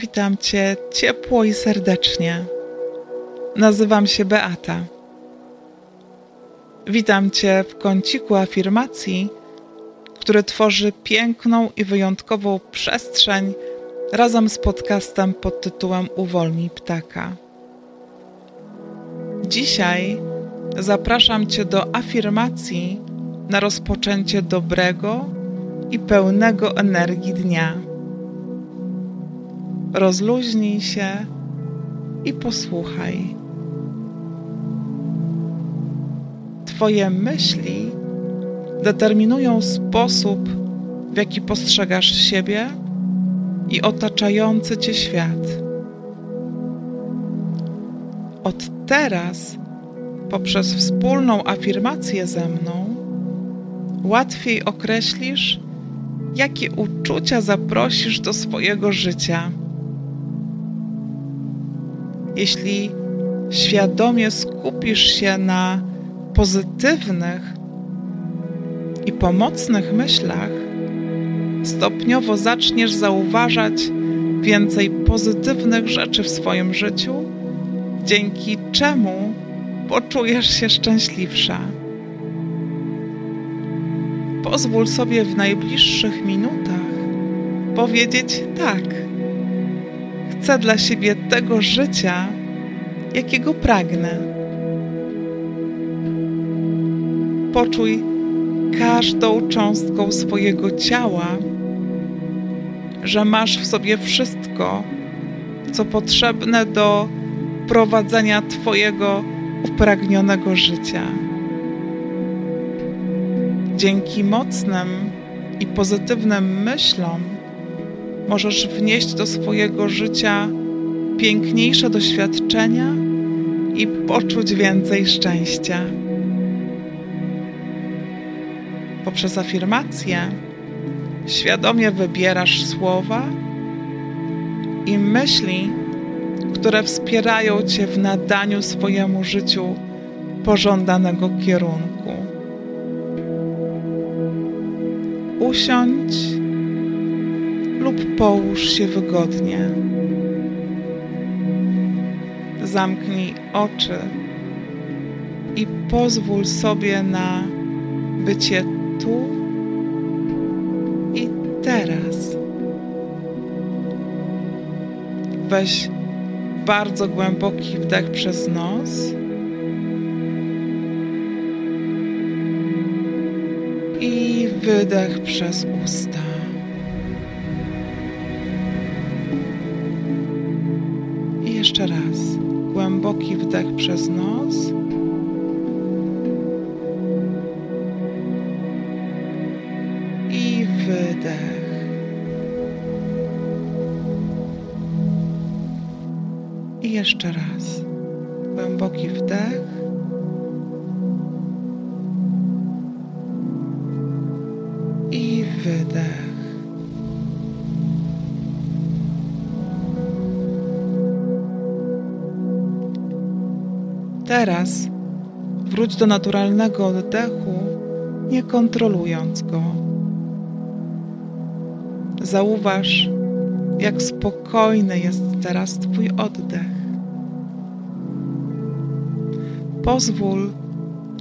Witam Cię ciepło i serdecznie. Nazywam się Beata. Witam Cię w kąciku afirmacji, który tworzy piękną i wyjątkową przestrzeń razem z podcastem pod tytułem Uwolnij ptaka. Dzisiaj zapraszam Cię do afirmacji na rozpoczęcie dobrego i pełnego energii dnia. Rozluźnij się i posłuchaj. Twoje myśli determinują sposób, w jaki postrzegasz siebie i otaczający cię świat. Od teraz, poprzez wspólną afirmację ze mną, łatwiej określisz, jakie uczucia zaprosisz do swojego życia. Jeśli świadomie skupisz się na pozytywnych i pomocnych myślach, stopniowo zaczniesz zauważać więcej pozytywnych rzeczy w swoim życiu, dzięki czemu poczujesz się szczęśliwsza. Pozwól sobie w najbliższych minutach powiedzieć tak. Chcę dla siebie tego życia, jakiego pragnę. Poczuj każdą cząstką swojego ciała, że masz w sobie wszystko, co potrzebne do prowadzenia Twojego upragnionego życia. Dzięki mocnym i pozytywnym myślom możesz wnieść do swojego życia piękniejsze doświadczenia i poczuć więcej szczęścia. Poprzez afirmację świadomie wybierasz słowa i myśli, które wspierają Cię w nadaniu swojemu życiu pożądanego kierunku. Usiądź lub połóż się wygodnie. Zamknij oczy i pozwól sobie na bycie tu i teraz. Weź bardzo głęboki wdech przez nos. I wydech przez usta. Jeszcze raz. Głęboki wdech przez nos. I wydech. I jeszcze raz. Głęboki wdech. I wydech. Teraz wróć do naturalnego oddechu, nie kontrolując go. Zauważ, jak spokojny jest teraz Twój oddech. Pozwól,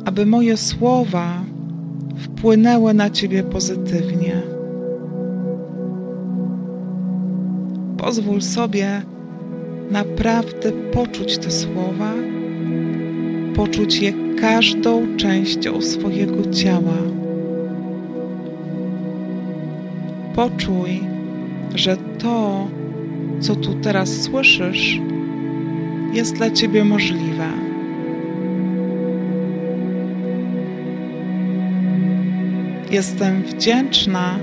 aby moje słowa wpłynęły na Ciebie pozytywnie. Pozwól sobie naprawdę poczuć te słowa, poczuć je każdą częścią swojego ciała. Poczuj, że to, co tu teraz słyszysz, jest dla Ciebie możliwe. Jestem wdzięczna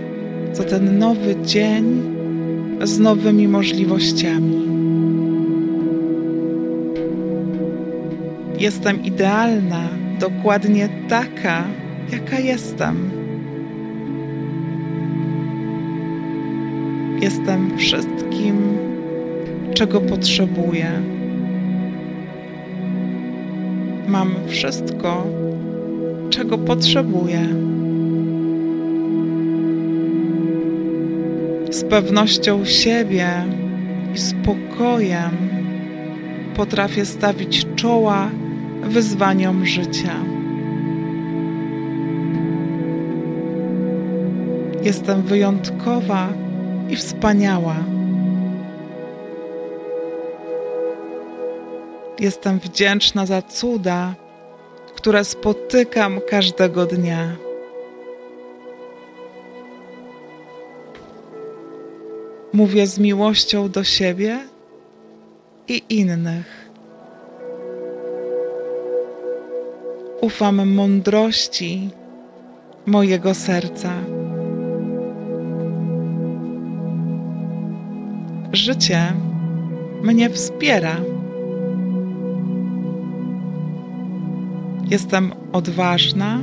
za ten nowy dzień z nowymi możliwościami. Jestem idealna, dokładnie taka, jaka jestem. Jestem wszystkim, czego potrzebuję. Mam wszystko, czego potrzebuję. Z pewnością siebie i spokojem potrafię stawić czoła wyzwaniom życia. Jestem wyjątkowa i wspaniała. Jestem wdzięczna za cuda, które spotykam każdego dnia. Mówię z miłością do siebie i innych. Ufam mądrości mojego serca. Życie mnie wspiera. Jestem odważna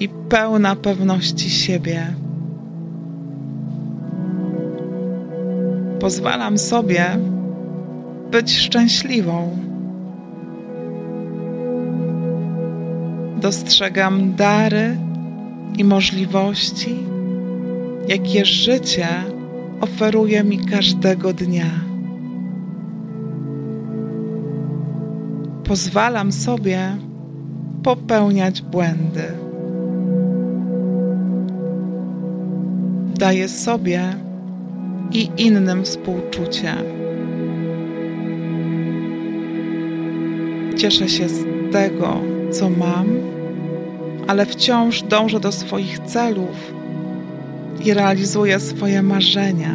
i pełna pewności siebie. Pozwalam sobie być szczęśliwą. Dostrzegam dary i możliwości, jakie życie oferuje mi każdego dnia. Pozwalam sobie popełniać błędy. Daję sobie i innym współczucie. Cieszę się z tego, co mam, ale wciąż dążę do swoich celów i realizuję swoje marzenia.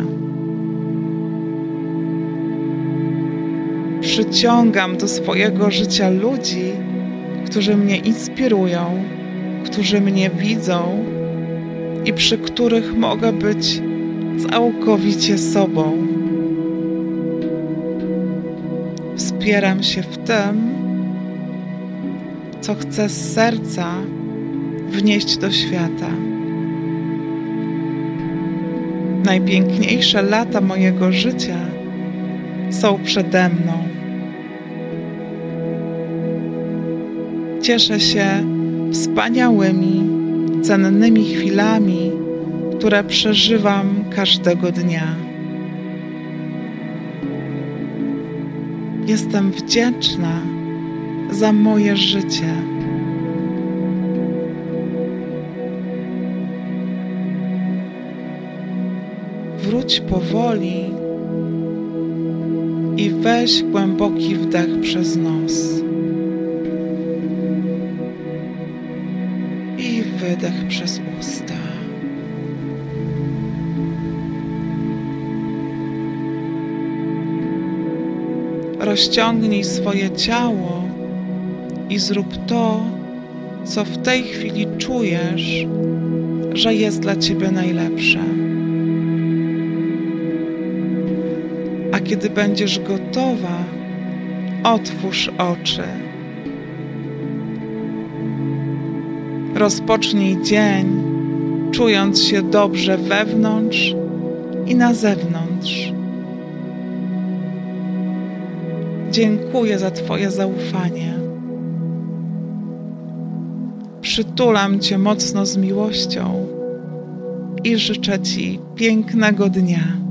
Przyciągam do swojego życia ludzi, którzy mnie inspirują, którzy mnie widzą i przy których mogę być całkowicie sobą. Wspieram się w tym, co chcę z serca wnieść do świata. Najpiękniejsze lata mojego życia są przede mną. Cieszę się wspaniałymi, cennymi chwilami, które przeżywam każdego dnia. Jestem wdzięczna za moje życie. Wróć powoli i weź głęboki wdech przez nos. I wydech przez usta. Rozciągnij swoje ciało i zrób to, co w tej chwili czujesz, że jest dla ciebie najlepsze. Kiedy będziesz gotowa, otwórz oczy. Rozpocznij dzień, czując się dobrze wewnątrz i na zewnątrz. Dziękuję za Twoje zaufanie. Przytulam Cię mocno z miłością i życzę Ci pięknego dnia.